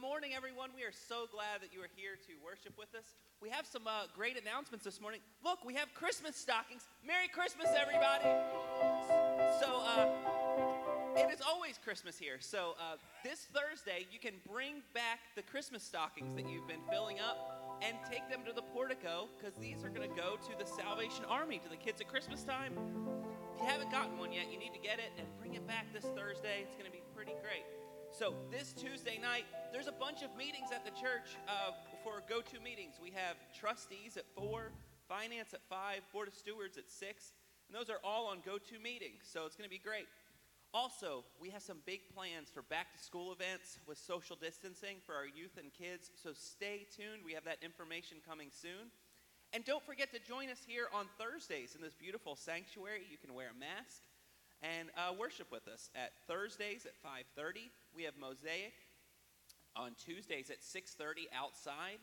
morning, everyone. We are so glad that you are here to worship with us. We have some uh, great announcements this morning. Look, we have Christmas stockings. Merry Christmas, everybody. So, uh, it is always Christmas here. So, uh, this Thursday, you can bring back the Christmas stockings that you've been filling up and take them to the portico because these are going to go to the Salvation Army, to the kids at Christmas time. If you haven't gotten one yet, you need to get it and bring it back this Thursday. It's going to be pretty great. So, this Tuesday night, there's a bunch of meetings at the church uh, for GoToMeetings. We have trustees at 4, finance at 5, board of stewards at 6, and those are all on GoToMeetings. So, it's going to be great. Also, we have some big plans for back to school events with social distancing for our youth and kids. So, stay tuned. We have that information coming soon. And don't forget to join us here on Thursdays in this beautiful sanctuary. You can wear a mask and uh, worship with us at Thursdays at 5:30. We have Mosaic on Tuesdays at 6:30 outside,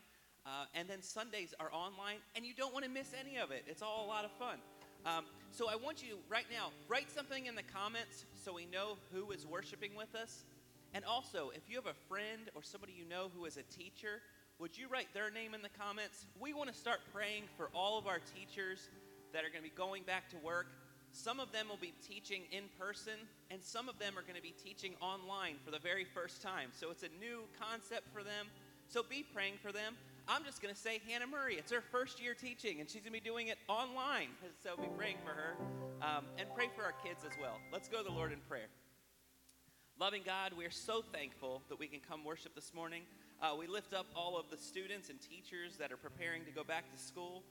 uh, and then Sundays are online. And you don't want to miss any of it. It's all a lot of fun. Um, so I want you right now write something in the comments so we know who is worshiping with us. And also, if you have a friend or somebody you know who is a teacher, would you write their name in the comments? We want to start praying for all of our teachers that are going to be going back to work. Some of them will be teaching in person, and some of them are going to be teaching online for the very first time. So it's a new concept for them. So be praying for them. I'm just going to say Hannah Murray. It's her first year teaching, and she's going to be doing it online. So be praying for her um, and pray for our kids as well. Let's go to the Lord in prayer. Loving God, we are so thankful that we can come worship this morning. Uh, we lift up all of the students and teachers that are preparing to go back to school.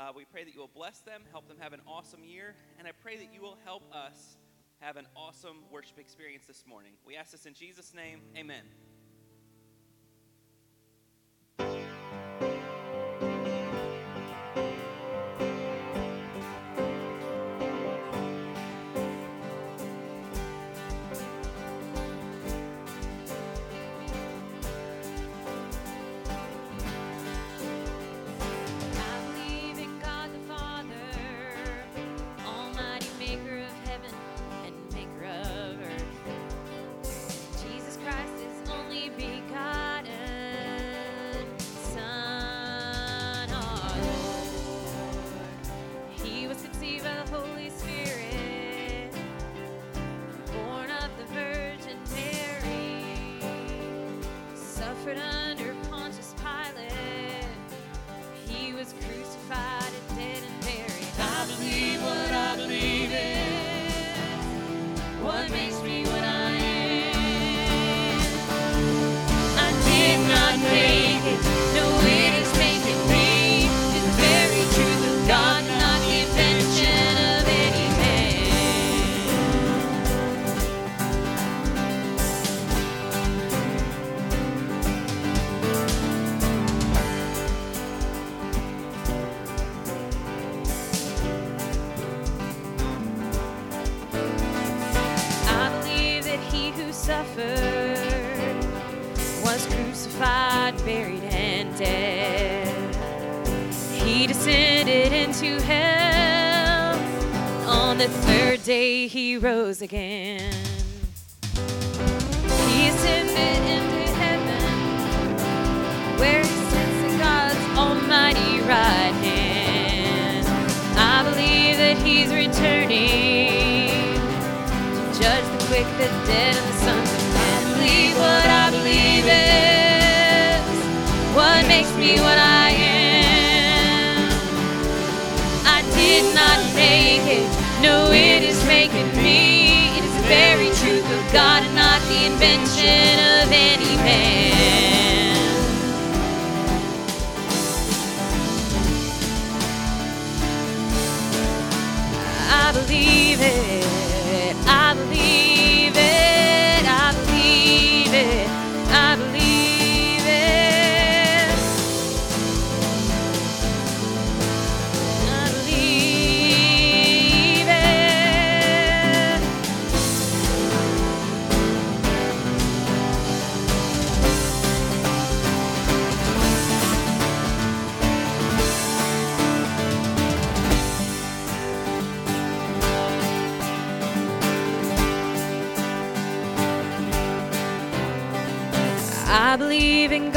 Uh, we pray that you will bless them, help them have an awesome year, and I pray that you will help us have an awesome worship experience this morning. We ask this in Jesus' name. Amen.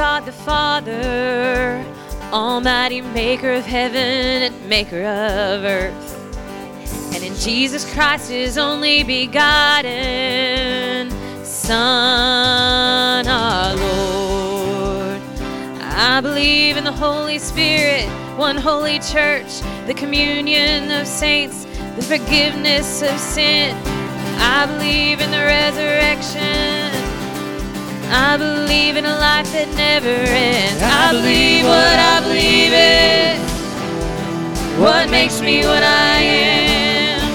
God the Father, Almighty Maker of heaven and Maker of earth, and in Jesus Christ, His only begotten Son, our Lord. I believe in the Holy Spirit, one holy church, the communion of saints, the forgiveness of sin. I believe in the resurrection. I believe in a life that never ends. I believe what I believe in. What makes me what I am.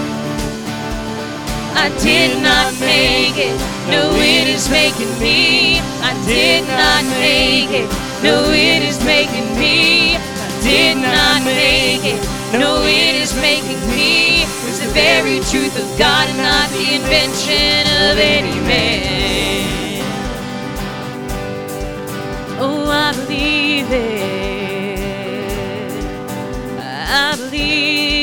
I did not make it. No, it is making me. I did not make it. No, it is making me. I did not make it. No, it is making me. It's the very truth of God and not the invention of any man. I believe it. I believe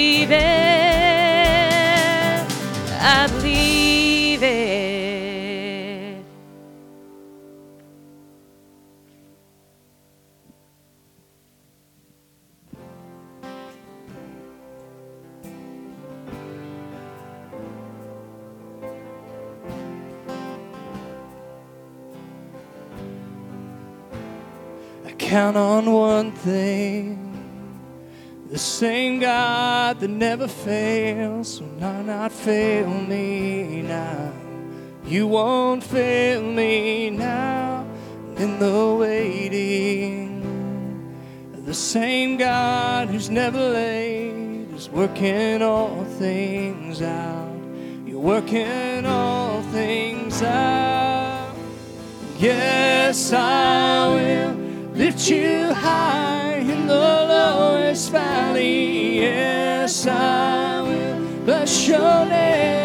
count on one thing the same God that never fails will not, not fail me now. You won't fail me now in the waiting. The same God who's never late is working all things out. You're working all things out. Yes, I will lift you high in the lowest valley. Yes, I will bless your name.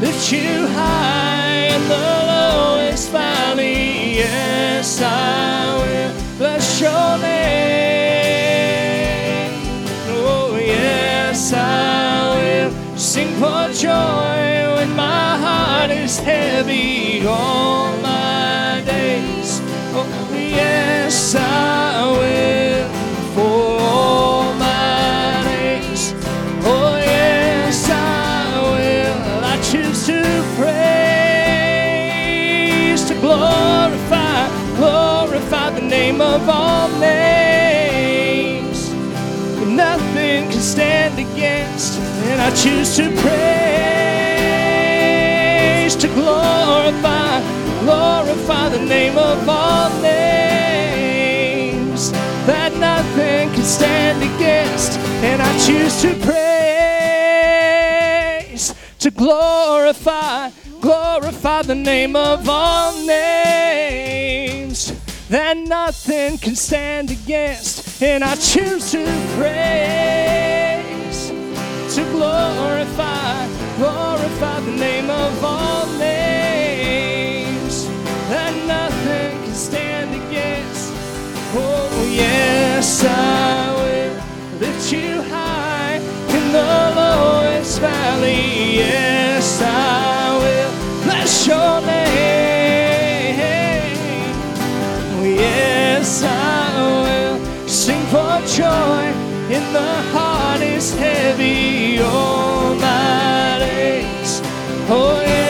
lift you high in the lowest valley. Yes, I will bless your name. Oh, yes, I will sing for joy when my heart is heavy all my days. Oh, choose to praise, to glorify, glorify the name of all names. That nothing can stand against, and I choose to praise, to glorify, glorify the name of all names. That nothing can stand against, and I choose to praise, to glorify, glorify the name of all names. That nothing can stand against. Oh, yes, I will lift you high in the lowest valley. Yes, I will bless your name. Yes, I will sing for joy in the heart is heavy all my days. Oh, yes,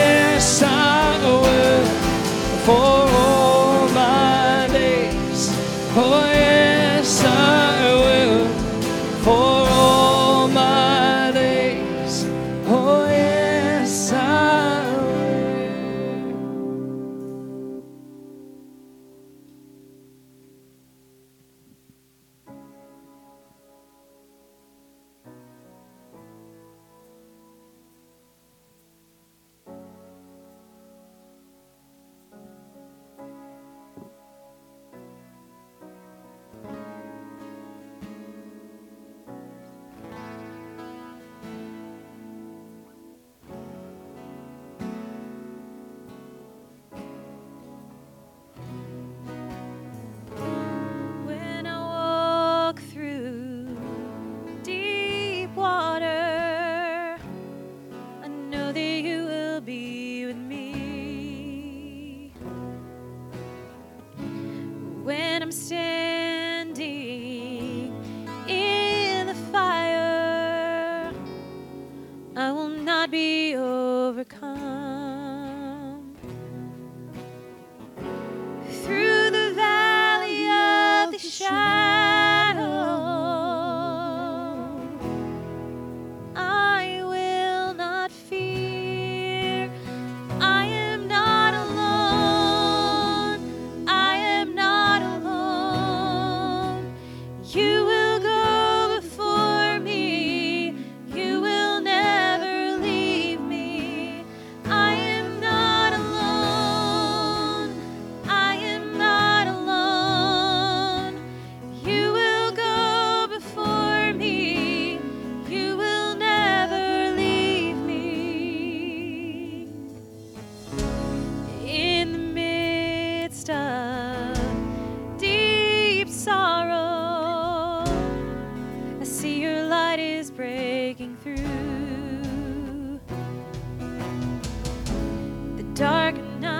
dark night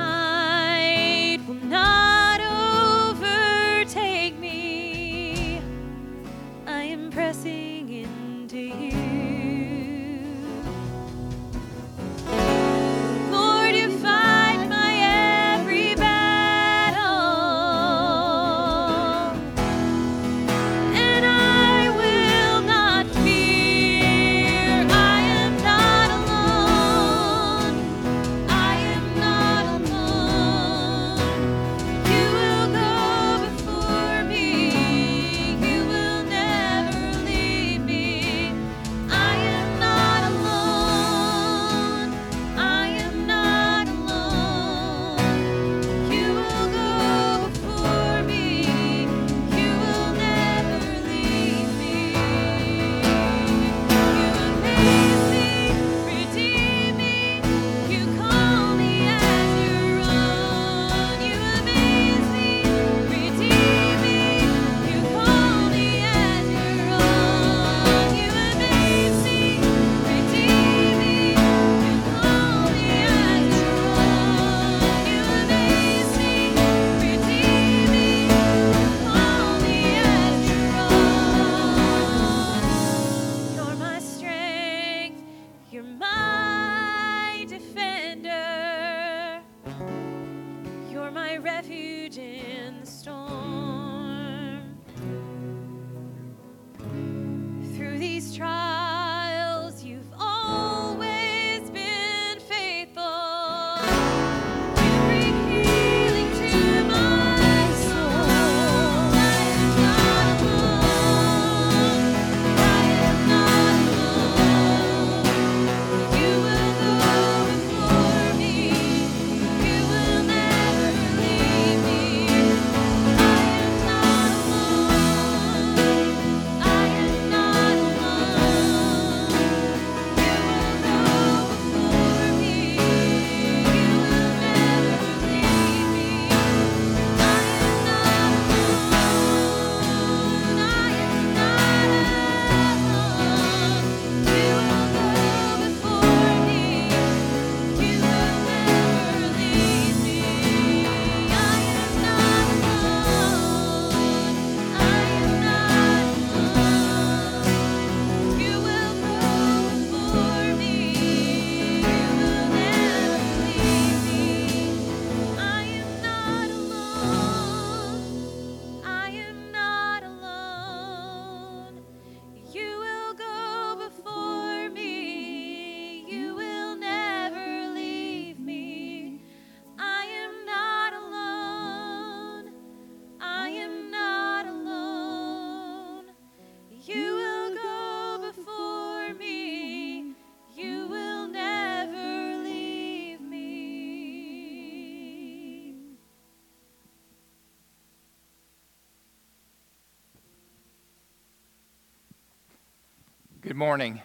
Good morning.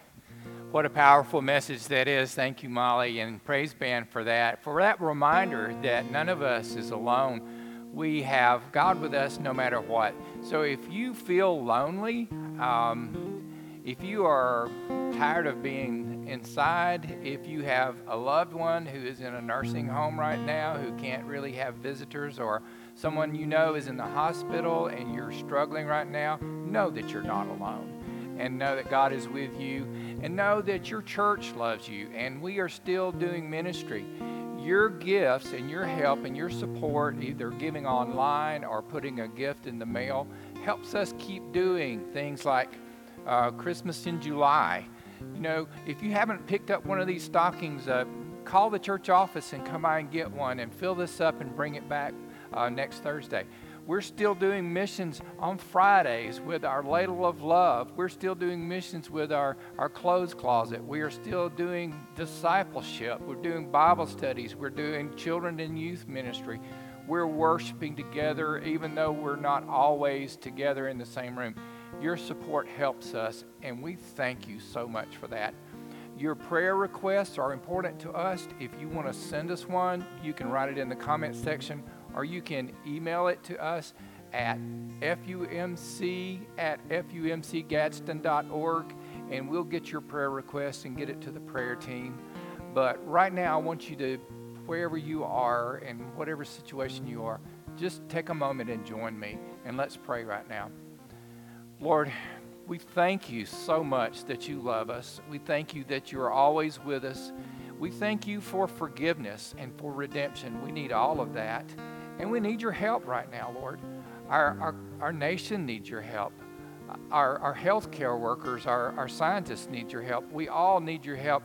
What a powerful message that is. Thank you, Molly, and praise band for that. For that reminder that none of us is alone. We have God with us no matter what. So if you feel lonely, um, if you are tired of being inside, if you have a loved one who is in a nursing home right now who can't really have visitors, or someone you know is in the hospital and you're struggling right now, know that you're not alone and know that God is with you and know that your church loves you and we are still doing ministry. Your gifts and your help and your support, either giving online or putting a gift in the mail, helps us keep doing things like uh, Christmas in July. You know, if you haven't picked up one of these stockings, uh, call the church office and come by and get one and fill this up and bring it back uh, next Thursday. We're still doing missions on Fridays with our ladle of love. We're still doing missions with our, our clothes closet. We are still doing discipleship. We're doing Bible studies. We're doing children and youth ministry. We're worshiping together, even though we're not always together in the same room. Your support helps us, and we thank you so much for that. Your prayer requests are important to us. If you want to send us one, you can write it in the comment section or you can email it to us at fumc at fumcgadsden.org. and we'll get your prayer request and get it to the prayer team. But right now, I want you to, wherever you are and whatever situation you are, just take a moment and join me, and let's pray right now. Lord, we thank you so much that you love us. We thank you that you are always with us. We thank you for forgiveness and for redemption. We need all of that. And we need your help right now, Lord. Our, our, our nation needs your help. Our, our healthcare workers, our, our scientists need your help. We all need your help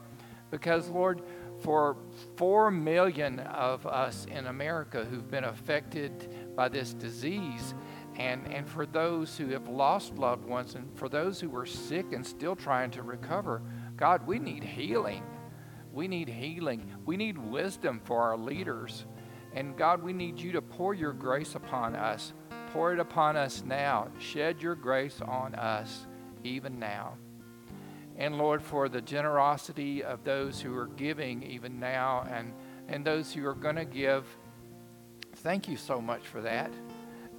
because, Lord, for four million of us in America who've been affected by this disease, and, and for those who have lost loved ones, and for those who are sick and still trying to recover, God, we need healing. We need healing. We need wisdom for our leaders. And God, we need you to pour your grace upon us. Pour it upon us now. Shed your grace on us even now. And Lord, for the generosity of those who are giving even now and, and those who are going to give, thank you so much for that.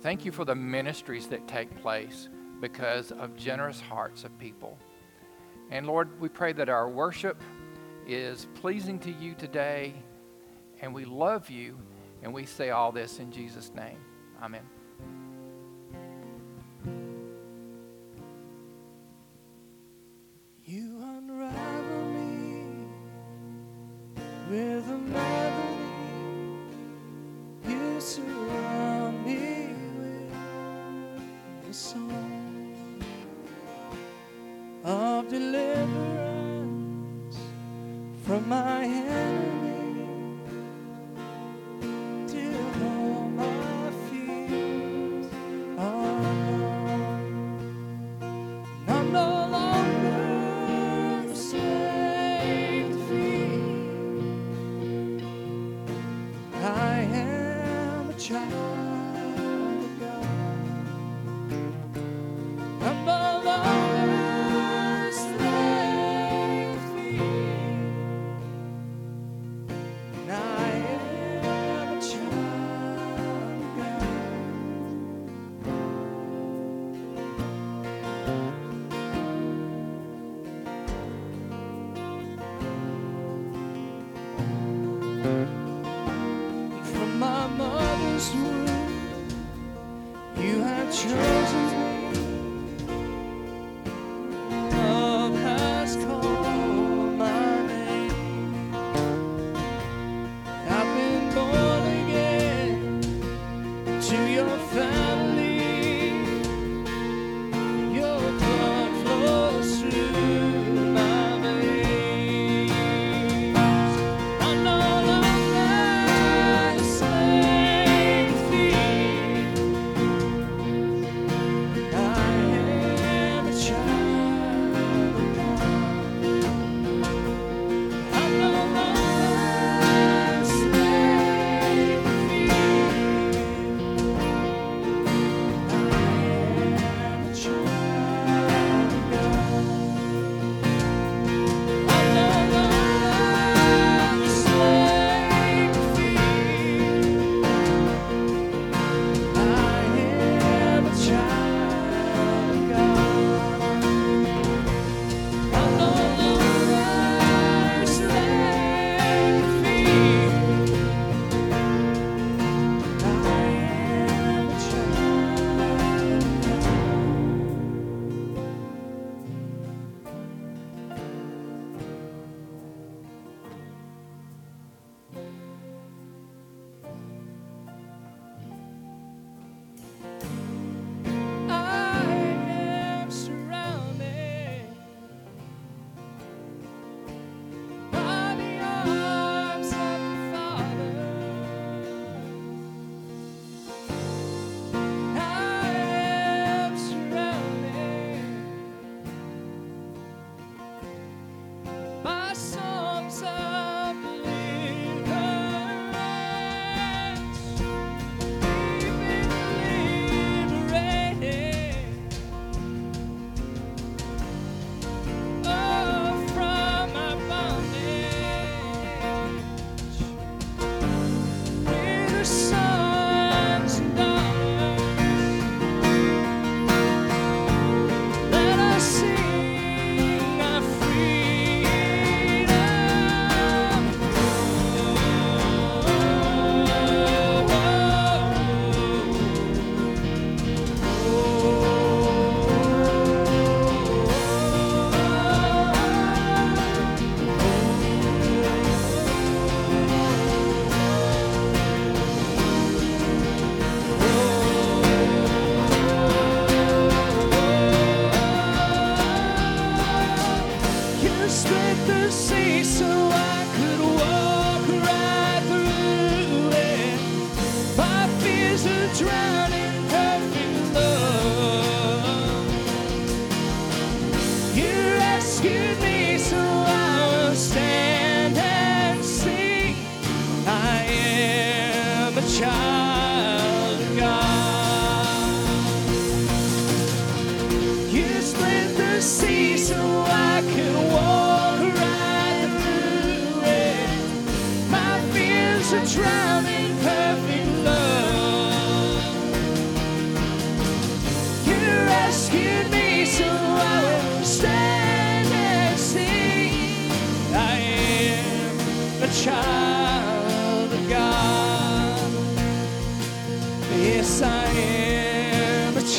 Thank you for the ministries that take place because of generous hearts of people. And Lord, we pray that our worship is pleasing to you today, and we love you, and we say all this in Jesus' name. Amen. From my mother's womb, you have chosen.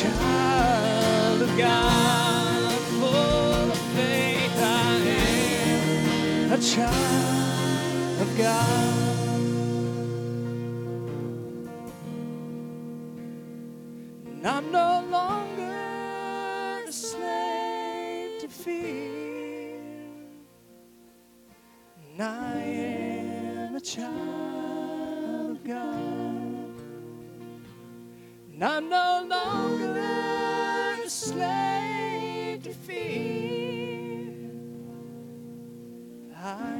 Child of God. Full of faith, I am a child of God. And I'm no longer a slave to fear. And I am a child of God. And I'm no longer a slave to fear. I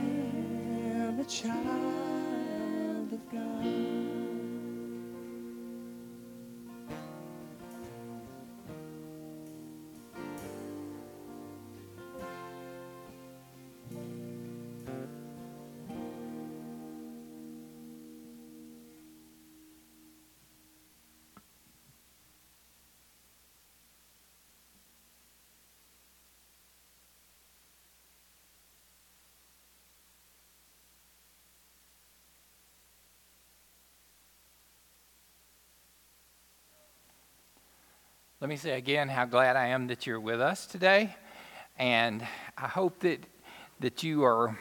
am a child of God. Let me say again how glad I am that you're with us today. And I hope that, that you are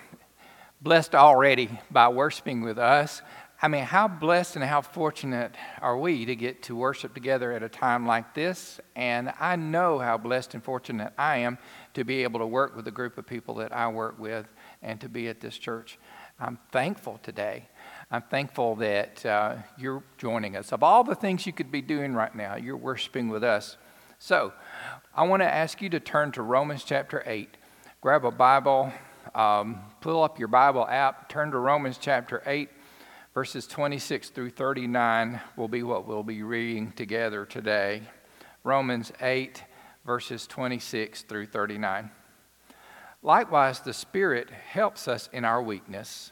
blessed already by worshiping with us. I mean, how blessed and how fortunate are we to get to worship together at a time like this? And I know how blessed and fortunate I am to be able to work with a group of people that I work with and to be at this church. I'm thankful today. I'm thankful that uh, you're joining us. Of all the things you could be doing right now, you're worshiping with us. So, I want to ask you to turn to Romans chapter 8. Grab a Bible, um, pull up your Bible app, turn to Romans chapter 8, verses 26 through 39 will be what we'll be reading together today. Romans 8, verses 26 through 39. Likewise, the Spirit helps us in our weakness.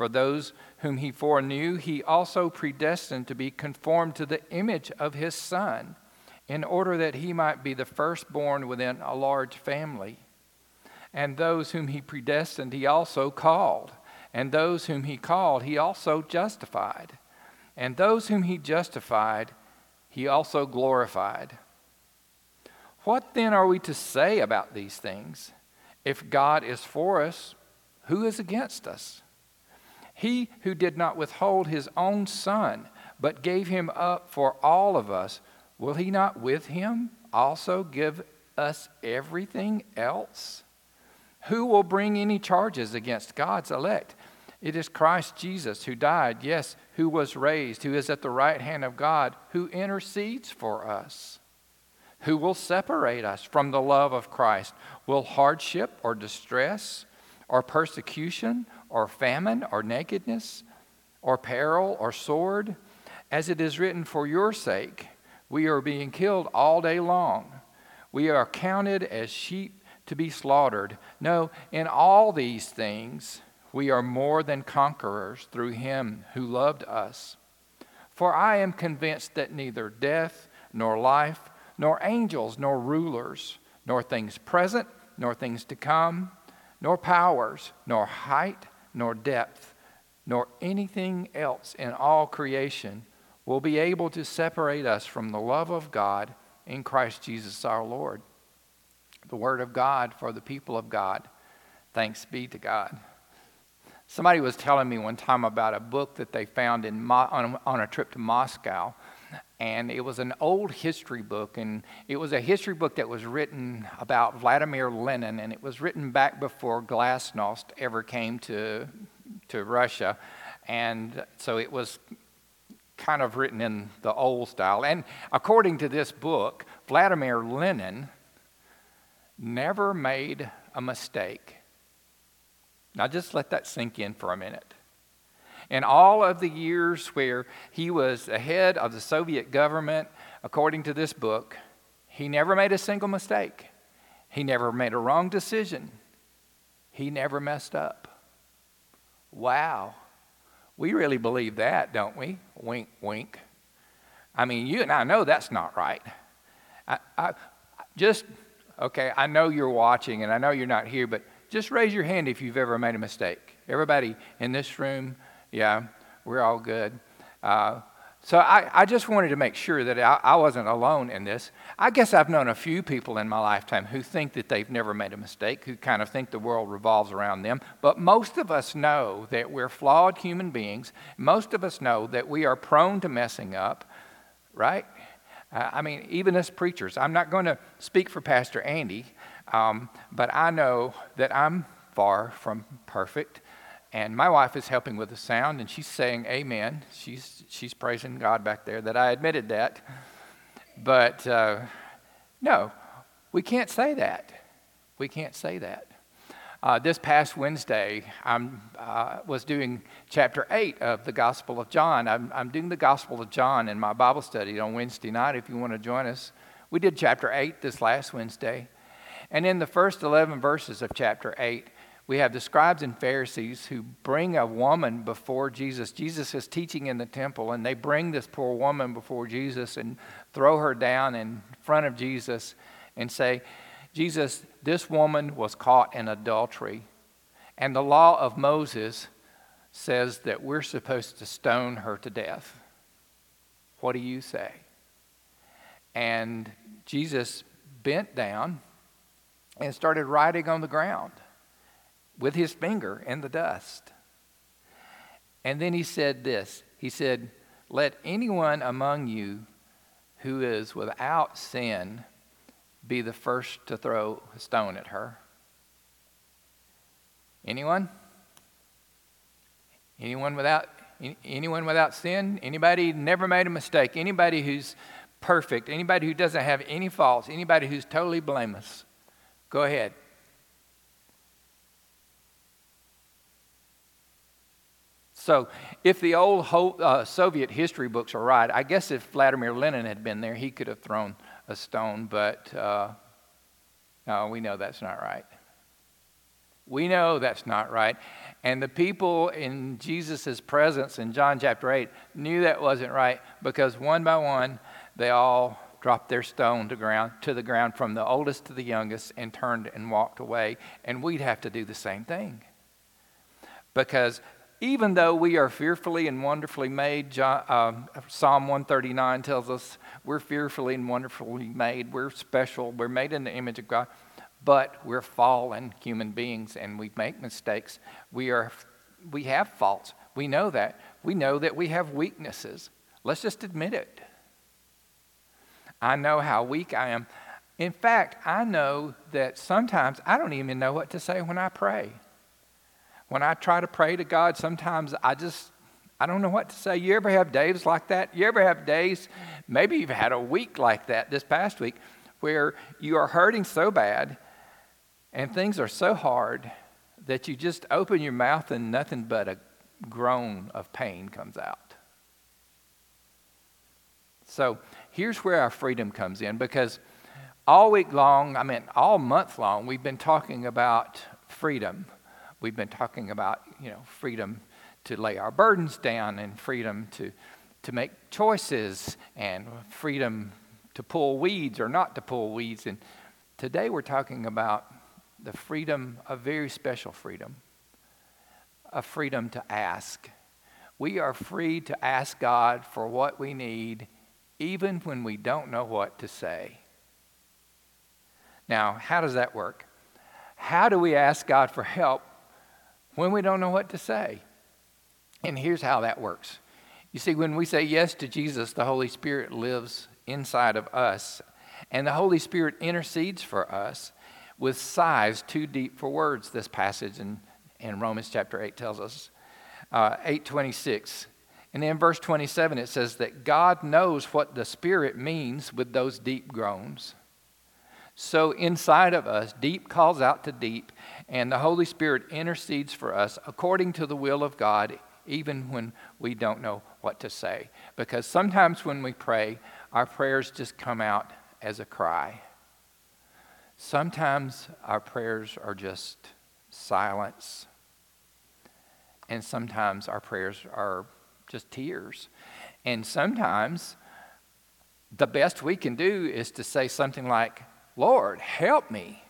For those whom he foreknew, he also predestined to be conformed to the image of his Son, in order that he might be the firstborn within a large family. And those whom he predestined, he also called. And those whom he called, he also justified. And those whom he justified, he also glorified. What then are we to say about these things? If God is for us, who is against us? He who did not withhold his own son, but gave him up for all of us, will he not with him also give us everything else? Who will bring any charges against God's elect? It is Christ Jesus who died, yes, who was raised, who is at the right hand of God, who intercedes for us. Who will separate us from the love of Christ? Will hardship or distress or persecution or famine or nakedness or peril or sword? As it is written, For your sake we are being killed all day long. We are counted as sheep to be slaughtered. No, in all these things we are more than conquerors through him who loved us. For I am convinced that neither death nor life, nor angels, nor rulers, nor things present, nor things to come, nor powers, nor height, nor depth, nor anything else in all creation will be able to separate us from the love of God in Christ Jesus our Lord. The Word of God for the people of God. Thanks be to God. Somebody was telling me one time about a book that they found in Mo- on, on a trip to Moscow and it was an old history book, and it was a history book that was written about Vladimir Lenin, and it was written back before Glasnost ever came to, to Russia, and so it was kind of written in the old style. And according to this book, Vladimir Lenin never made a mistake. Now, just let that sink in for a minute. In all of the years where he was the head of the Soviet government, according to this book, he never made a single mistake. He never made a wrong decision. He never messed up. Wow. We really believe that, don't we? Wink, wink. I mean, you and I know that's not right. I, I just, okay, I know you're watching and I know you're not here, but just raise your hand if you've ever made a mistake. Everybody in this room, yeah, we're all good. Uh, so I, I, just wanted to make sure that I, I, wasn't alone in this. I guess I've known a few people in my lifetime who think that they've never made a mistake, who kind of think the world revolves around them. But most of us know that we're flawed human beings. Most of us know that we are prone to messing up, right? Uh, I mean, even as preachers, I'm not going to speak for Pastor Andy, um, but I know that I'm far from perfect. And my wife is helping with the sound, and she's saying amen. She's, she's praising God back there that I admitted that. But uh, no, we can't say that. We can't say that. Uh, this past Wednesday, I uh, was doing chapter 8 of the Gospel of John. I'm, I'm doing the Gospel of John in my Bible study on Wednesday night if you want to join us. We did chapter 8 this last Wednesday. And in the first 11 verses of chapter 8, we have the scribes and Pharisees who bring a woman before Jesus. Jesus is teaching in the temple, and they bring this poor woman before Jesus and throw her down in front of Jesus and say, Jesus, this woman was caught in adultery, and the law of Moses says that we're supposed to stone her to death. What do you say? And Jesus bent down and started writing on the ground with his finger in the dust. And then he said this He said, Let anyone among you who is without sin be the first to throw a stone at her. Anyone? Anyone without anyone without sin? Anybody never made a mistake? Anybody who's perfect? Anybody who doesn't have any faults? Anybody who's totally blameless? Go ahead. So, if the old uh, Soviet history books are right, I guess if Vladimir Lenin had been there, he could have thrown a stone, but uh, no, we know that's not right. We know that's not right. And the people in Jesus' presence in John chapter 8 knew that wasn't right because one by one, they all dropped their stone to, ground, to the ground from the oldest to the youngest and turned and walked away. And we'd have to do the same thing. Because even though we are fearfully and wonderfully made, uh, Psalm 139 tells us we're fearfully and wonderfully made. We're special. We're made in the image of God. But we're fallen human beings and we make mistakes. We, are, we have faults. We know that. We know that we have weaknesses. Let's just admit it. I know how weak I am. In fact, I know that sometimes I don't even know what to say when I pray. When I try to pray to God, sometimes I just, I don't know what to say. You ever have days like that? You ever have days, maybe you've had a week like that this past week, where you are hurting so bad and things are so hard that you just open your mouth and nothing but a groan of pain comes out. So here's where our freedom comes in because all week long, I mean, all month long, we've been talking about freedom. We've been talking about, you know, freedom to lay our burdens down and freedom to, to make choices and freedom to pull weeds or not to pull weeds. And today we're talking about the freedom, a very special freedom, a freedom to ask. We are free to ask God for what we need, even when we don't know what to say. Now, how does that work? How do we ask God for help when we don't know what to say. And here's how that works You see, when we say yes to Jesus, the Holy Spirit lives inside of us, and the Holy Spirit intercedes for us with sighs too deep for words, this passage in, in Romans chapter 8 tells us. Uh, 826. And then verse 27, it says that God knows what the Spirit means with those deep groans. So inside of us, deep calls out to deep, and the Holy Spirit intercedes for us according to the will of God, even when we don't know what to say. Because sometimes when we pray, our prayers just come out as a cry. Sometimes our prayers are just silence, and sometimes our prayers are just tears. And sometimes the best we can do is to say something like, Lord, help me.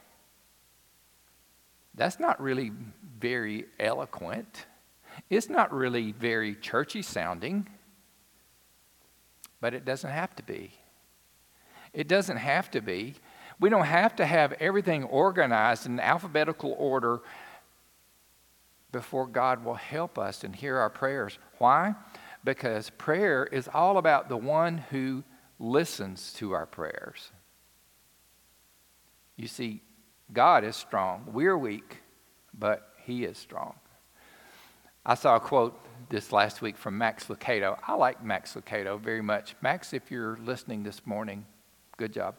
That's not really very eloquent. It's not really very churchy sounding, but it doesn't have to be. It doesn't have to be we don't have to have everything organized in alphabetical order before God will help us and hear our prayers. Why? Because prayer is all about the one who listens to our prayers. You see, God is strong. We're weak, but He is strong. I saw a quote this last week from Max Lucado. I like Max Lucado very much. Max, if you're listening this morning, good job.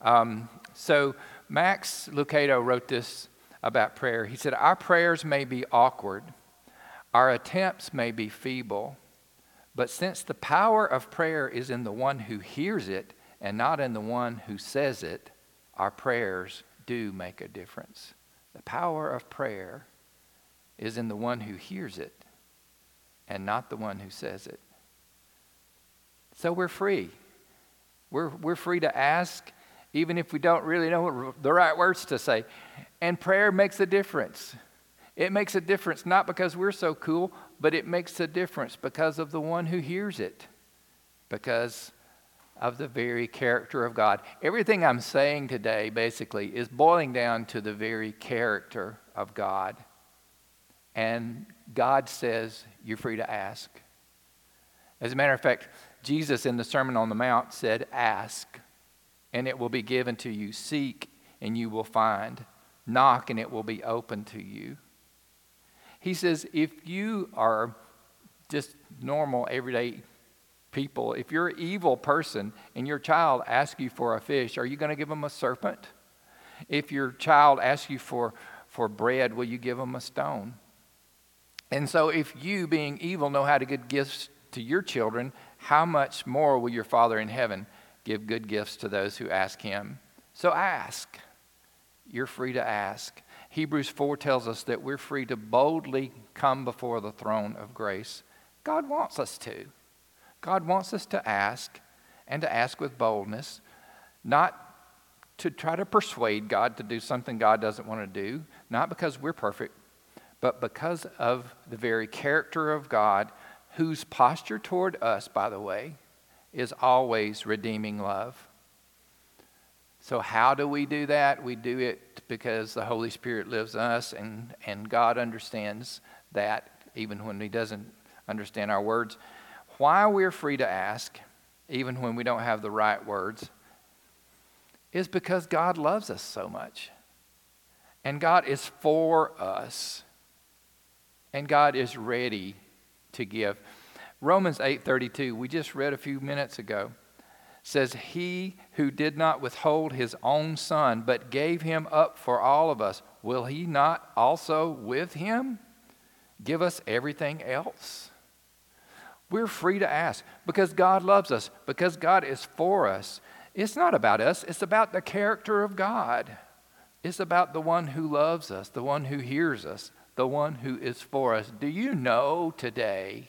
Um, so Max Lucado wrote this about prayer. He said, Our prayers may be awkward, our attempts may be feeble, but since the power of prayer is in the one who hears it and not in the one who says it, our prayers do make a difference. The power of prayer is in the one who hears it and not the one who says it. So we're free. We're, we're free to ask even if we don't really know the right words to say. And prayer makes a difference. It makes a difference not because we're so cool, but it makes a difference because of the one who hears it, because of the very character of God. Everything I'm saying today basically is boiling down to the very character of God. And God says, You're free to ask. As a matter of fact, Jesus in the Sermon on the Mount said, Ask and it will be given to you. Seek, and you will find. Knock, and it will be open to you. He says, if you are just normal, everyday people, if you're an evil person and your child asks you for a fish, are you going to give them a serpent? If your child asks you for, for bread, will you give them a stone? And so, if you, being evil, know how to give gifts to your children, how much more will your Father in heaven give good gifts to those who ask him. So ask. You're free to ask. Hebrews 4 tells us that we're free to boldly come before the throne of grace. God wants us to. God wants us to ask and to ask with boldness, not to try to persuade God to do something God doesn't want to do, not because we're perfect, but because of the very character of God, whose posture toward us, by the way, is always redeeming love. So, how do we do that? We do it because the Holy Spirit lives in us, and, and God understands that even when He doesn't understand our words. Why we're free to ask, even when we don't have the right words, is because God loves us so much. And God is for us. And God is ready to give. Romans 8:32, we just read a few minutes ago, says he who did not withhold his own son but gave him up for all of us, will he not also with him give us everything else? We're free to ask because God loves us, because God is for us. It's not about us, it's about the character of God. It's about the one who loves us, the one who hears us, the one who is for us. Do you know today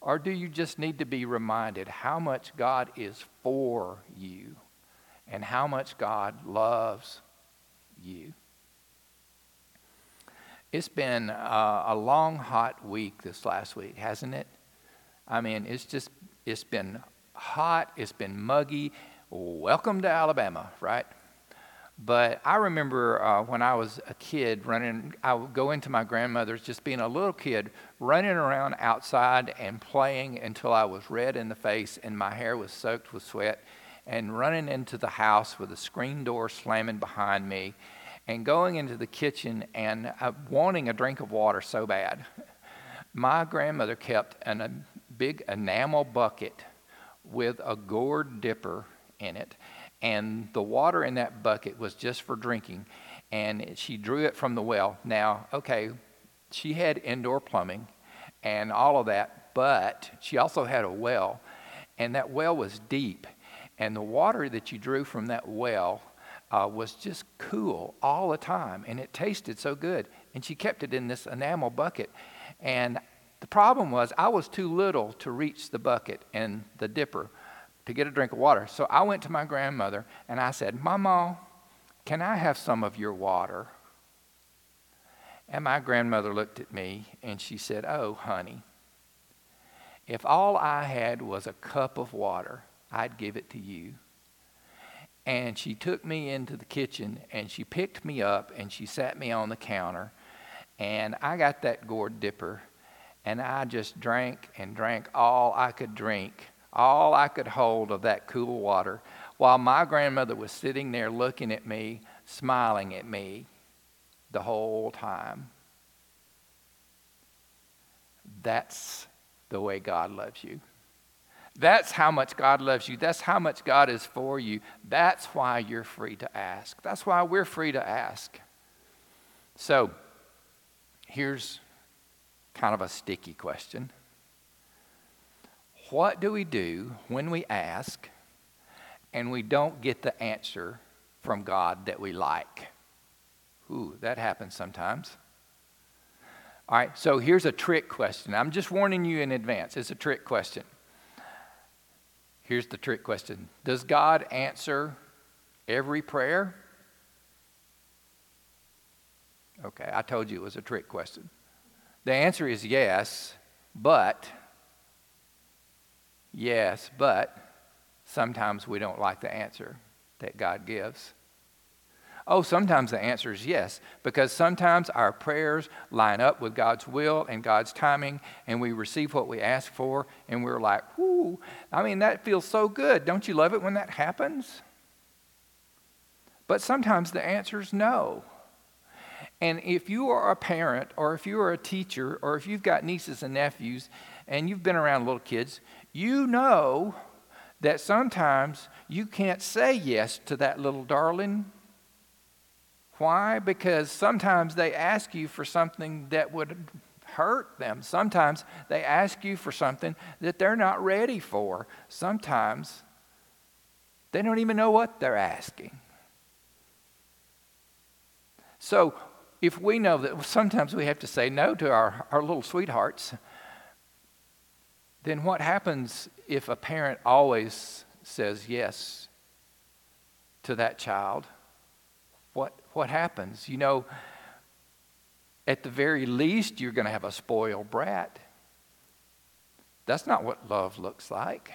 or do you just need to be reminded how much God is for you and how much God loves you? It's been uh, a long, hot week this last week, hasn't it? I mean, it's just, it's been hot, it's been muggy. Welcome to Alabama, right? But I remember uh, when I was a kid running, I would go into my grandmother's, just being a little kid, running around outside and playing until I was red in the face and my hair was soaked with sweat, and running into the house with the screen door slamming behind me, and going into the kitchen and uh, wanting a drink of water so bad. My grandmother kept an, big enamel bucket with a gourd dipper in it and the water in that bucket was just for drinking. And she drew it from the well. Now, okay, she had indoor plumbing and all of that, but she also had a well, and that well was deep. And the water that you drew from that well uh, was just cool all the time, and it tasted so good. And she kept it in this enamel bucket. And the problem was, I was too little to reach the bucket and the dipper to get a drink of water. So I went to my grandmother and I said, Mama, can I have some of your water? And my grandmother looked at me and she said, Oh, honey, if all I had was a cup of water, I'd give it to you. And she took me into the kitchen and she picked me up and she sat me on the counter. And I got that gourd dipper and I just drank and drank all I could drink all I could hold of that cool water, while my grandmother was sitting there looking at me, smiling at me the whole time. That's the way God loves you. That's how much God loves you. That's how much God is for you. That's why you're free to ask. That's why we're free to ask. So, here's kind of a sticky question. What do we do when we ask and we don't get the answer from God that we like? Ooh, that happens sometimes. All right, so here's a trick question. I'm just warning you in advance. It's a trick question. Here's the trick question Does God answer every prayer? Okay, I told you it was a trick question. The answer is yes, but Yes, but sometimes we don't like the answer that God gives. Oh, sometimes the answer is yes, because sometimes our prayers line up with God's will and God's timing, and we receive what we ask for, and we're like, whoo, I mean, that feels so good. Don't you love it when that happens? But sometimes the answer is no. And if you are a parent, or if you are a teacher, or if you've got nieces and nephews, and you've been around little kids, you know that sometimes you can't say yes to that little darling. Why? Because sometimes they ask you for something that would hurt them. Sometimes they ask you for something that they're not ready for. Sometimes they don't even know what they're asking. So, if we know that sometimes we have to say no to our, our little sweethearts, then what happens if a parent always says yes to that child? What, what happens? You know, at the very least, you're going to have a spoiled brat. That's not what love looks like.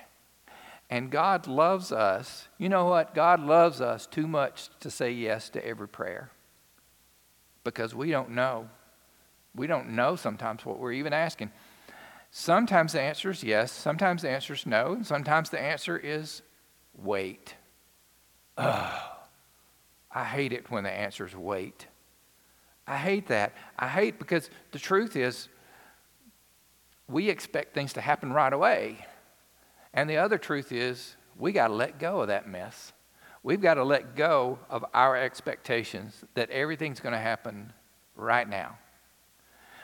And God loves us. You know what? God loves us too much to say yes to every prayer because we don't know. We don't know sometimes what we're even asking. Sometimes the answer is yes, sometimes the answer is no, and sometimes the answer is wait. Ugh. I hate it when the answer is wait. I hate that. I hate because the truth is we expect things to happen right away. And the other truth is we got to let go of that mess. We've got to let go of our expectations that everything's going to happen right now.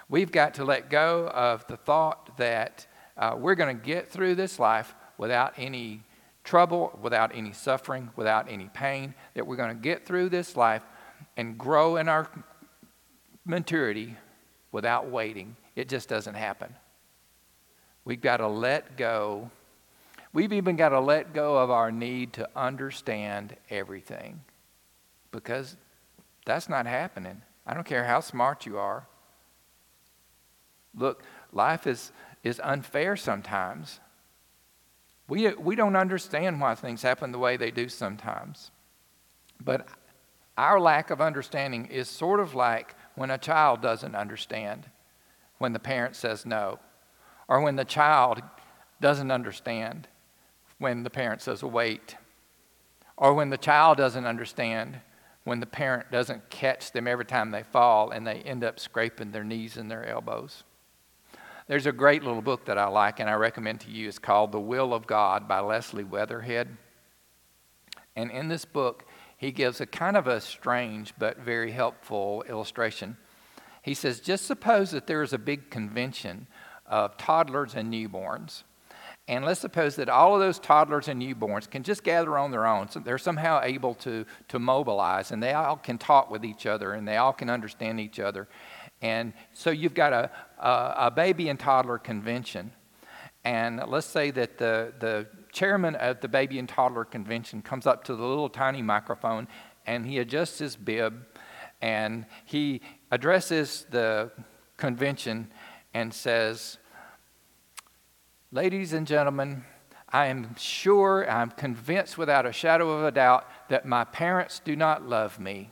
We've got to let go of the thought that uh, we're going to get through this life without any trouble, without any suffering, without any pain, that we're going to get through this life and grow in our maturity without waiting. It just doesn't happen. We've got to let go. We've even got to let go of our need to understand everything because that's not happening. I don't care how smart you are. Look, life is, is unfair sometimes. We, we don't understand why things happen the way they do sometimes. But Our lack of understanding is sort of like when a child doesn't understand when the parent says no, or when the child doesn't understand when the parent says wait, or when the child doesn't understand when the parent doesn't catch them every time they fall and they end up scraping their knees and their elbows. There's a great little book that I like and I recommend to you. It's called The Will of God by Leslie Weatherhead. And in this book, he gives a kind of a strange but very helpful illustration. He says, just suppose that there is a big convention of toddlers and newborns. And let's suppose that all of those toddlers and newborns can just gather on their own. So they're somehow able to, to mobilize, and they all can talk with each other, and they all can understand each other. And so you've got a, a, a baby and toddler convention. And let's say that the, the chairman of the baby and toddler convention comes up to the little tiny microphone and he adjusts his bib and he addresses the convention and says, Ladies and gentlemen, I am sure, I'm convinced without a shadow of a doubt that my parents do not love me.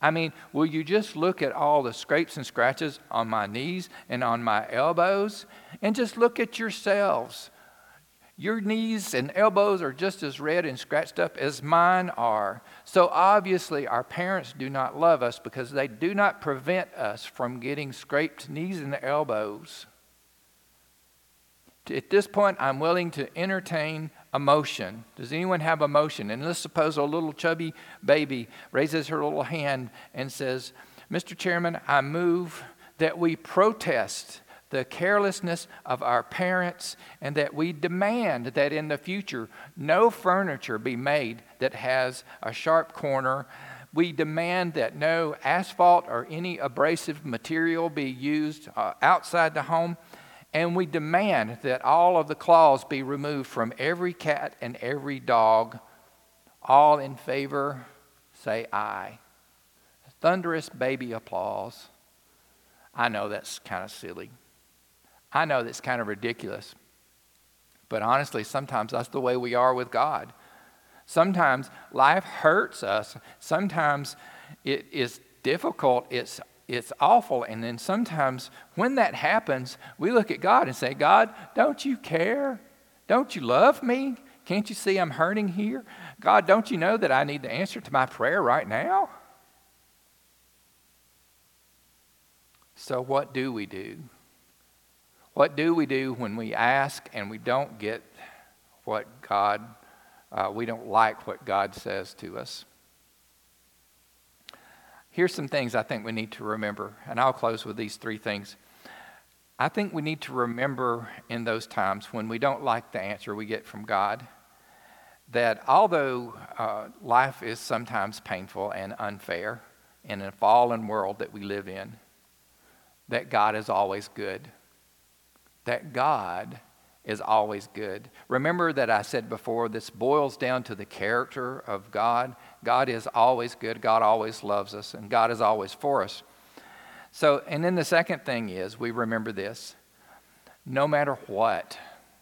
I mean, will you just look at all the scrapes and scratches on my knees and on my elbows and just look at yourselves? Your knees and elbows are just as red and scratched up as mine are. So obviously, our parents do not love us because they do not prevent us from getting scraped knees and elbows. At this point, I'm willing to entertain emotion. Does anyone have emotion? And let's suppose a little chubby baby raises her little hand and says, Mr. Chairman, I move that we protest the carelessness of our parents and that we demand that in the future no furniture be made that has a sharp corner. We demand that no asphalt or any abrasive material be used uh, outside the home. And we demand that all of the claws be removed from every cat and every dog. All in favor, say aye. Thunderous baby applause. I know that's kind of silly. I know that's kind of ridiculous. But honestly, sometimes that's the way we are with God. Sometimes life hurts us. Sometimes it is difficult. It's, it's awful. And then sometimes when that happens, we look at God and say, God, don't you care? Don't you love me? Can't you see I'm hurting here? God, don't you know that I need the answer to my prayer right now? So, what do we do? What do we do when we ask and we don't get what God, uh, we don't like what God says to us? Here's some things I think we need to remember, and I'll close with these three things. I think we need to remember in those times when we don't like the answer we get from God that although uh, life is sometimes painful and unfair in a fallen world that we live in, that God is always good that God is always good. Remember that I said before, this boils down to the character of God. God is always good, God always loves us, and God is always for us. So, and then the second thing is we remember this no matter what,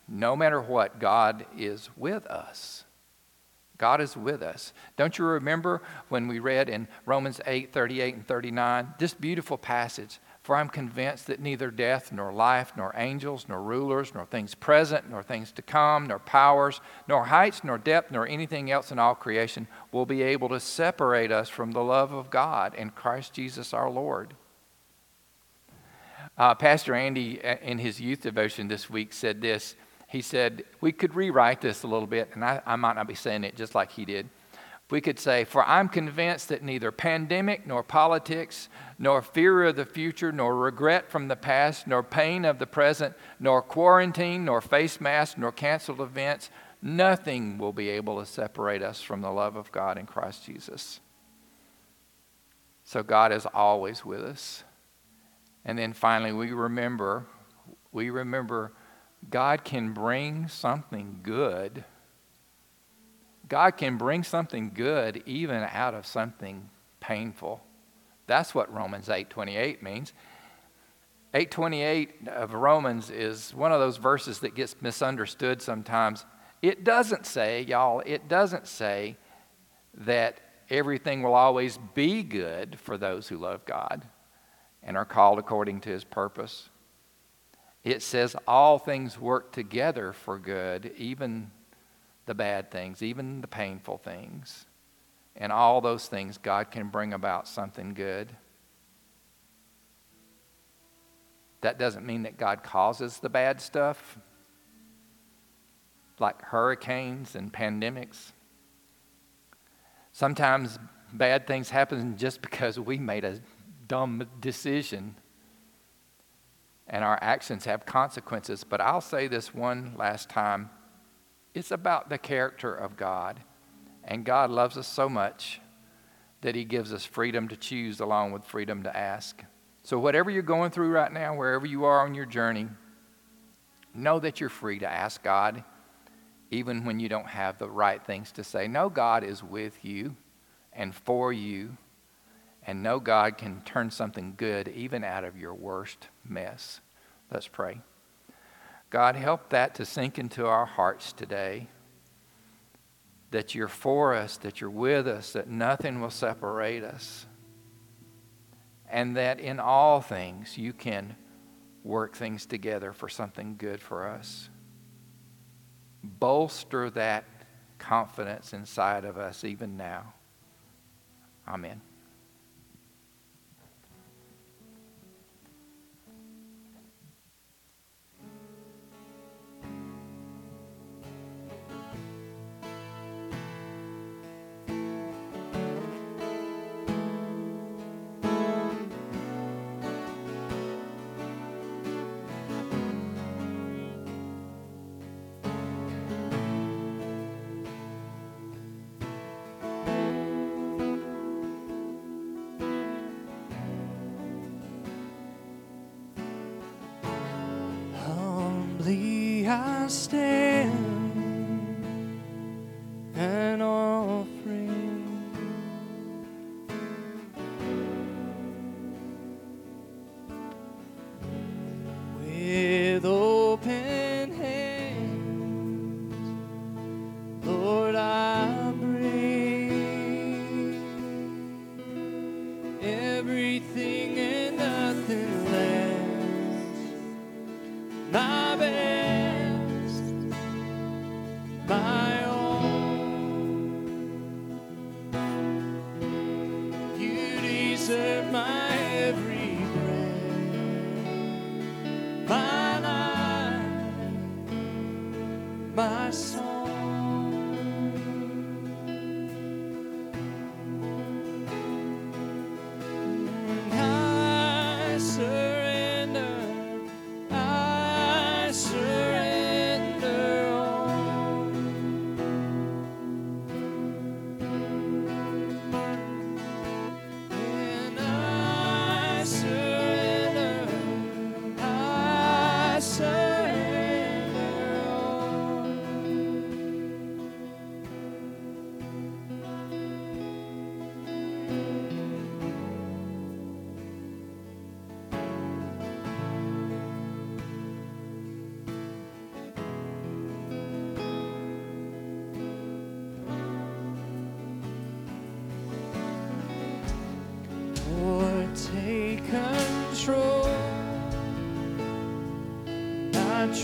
no matter what, God is with us. God is with us. Don't you remember when we read in Romans 8 38 and 39, this beautiful passage? For I'm convinced that neither death, nor life, nor angels, nor rulers, nor things present, nor things to come, nor powers, nor heights, nor depth, nor anything else in all creation will be able to separate us from the love of God in Christ Jesus our Lord. Uh, Pastor Andy, uh, in his youth devotion this week, said this. He said, We could rewrite this a little bit, and I, I might not be saying it just like he did we could say, For I'm convinced that neither pandemic, nor politics, nor fear of the future, nor regret from the past, nor pain of the present, nor quarantine, nor face masks, nor canceled events, nothing will be able to separate us from the love of God in Christ Jesus. So God is always with us. And then finally, we remember, we remember God can bring something good God can bring something good even out of something painful. That's what Romans 8:28 means. 828 of Romans is one of those verses that gets misunderstood sometimes. It doesn't say, y'all, it doesn't say that everything will always be good for those who love God and are called according to his purpose. It says all things work together for good, even the bad things, even the painful things. And all those things, God can bring about something good. That doesn't mean that God causes the bad stuff, like hurricanes and pandemics. Sometimes bad things happen just because we made a dumb decision and our actions have consequences. But I'll say this one last time it's about the character of God. And God loves us so much that He gives us freedom to choose along with freedom to ask. So, whatever you're going through right now, wherever you are on your journey, know that you're free to ask God, even when you don't have the right things to say. Know God is with you and for you, and know God can turn something good even out of your worst mess. Let's pray. God, help that to sink into our hearts today. That you're for us, that you're with us, that nothing will separate us. And that in all things you can work things together for something good for us. Bolster that confidence inside of us even now. Amen. I stand,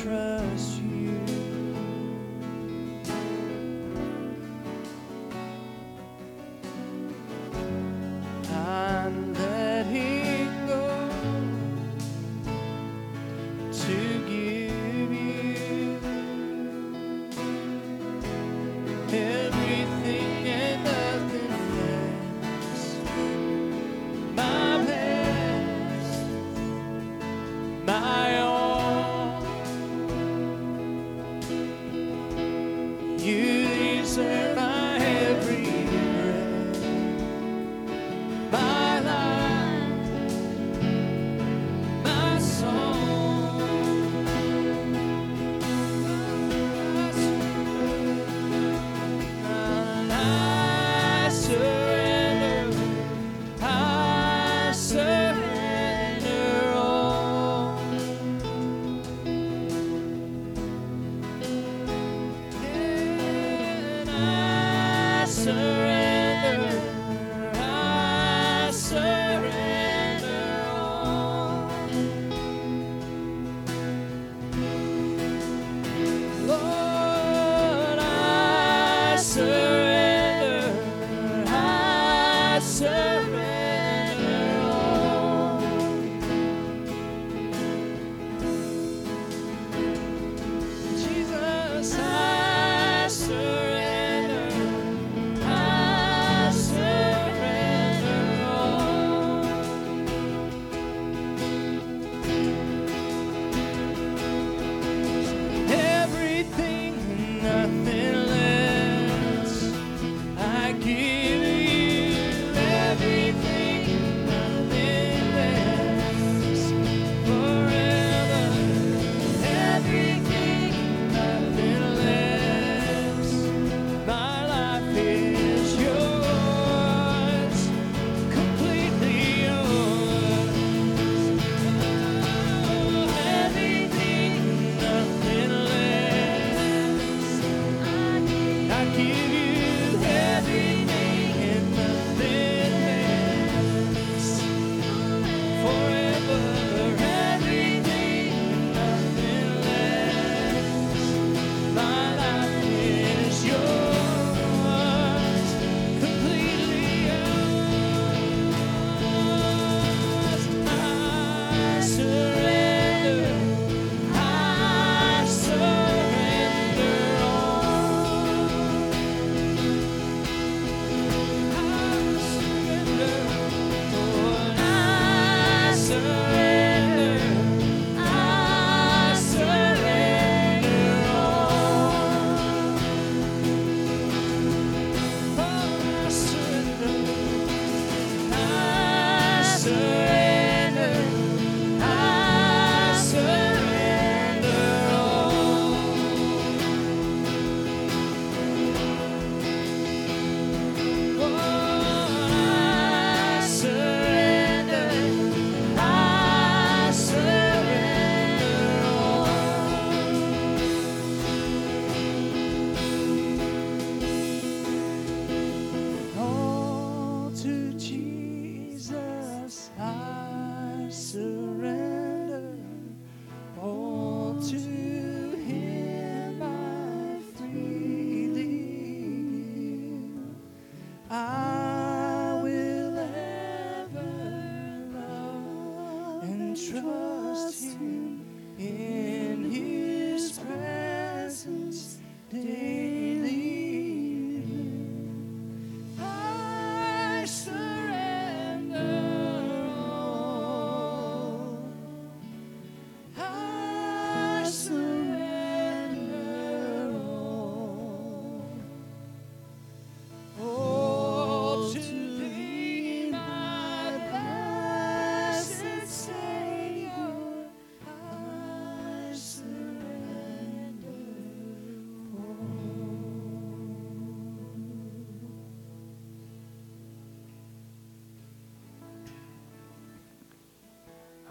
trust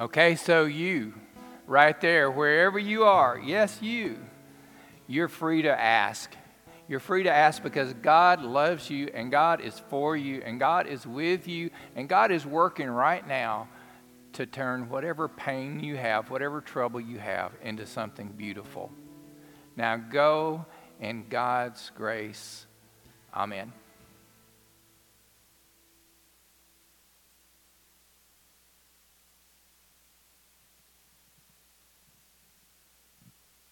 Okay, so you, right there, wherever you are, yes, you, you're free to ask. You're free to ask because God loves you and God is for you and God is with you and God is working right now to turn whatever pain you have, whatever trouble you have, into something beautiful. Now go in God's grace. Amen.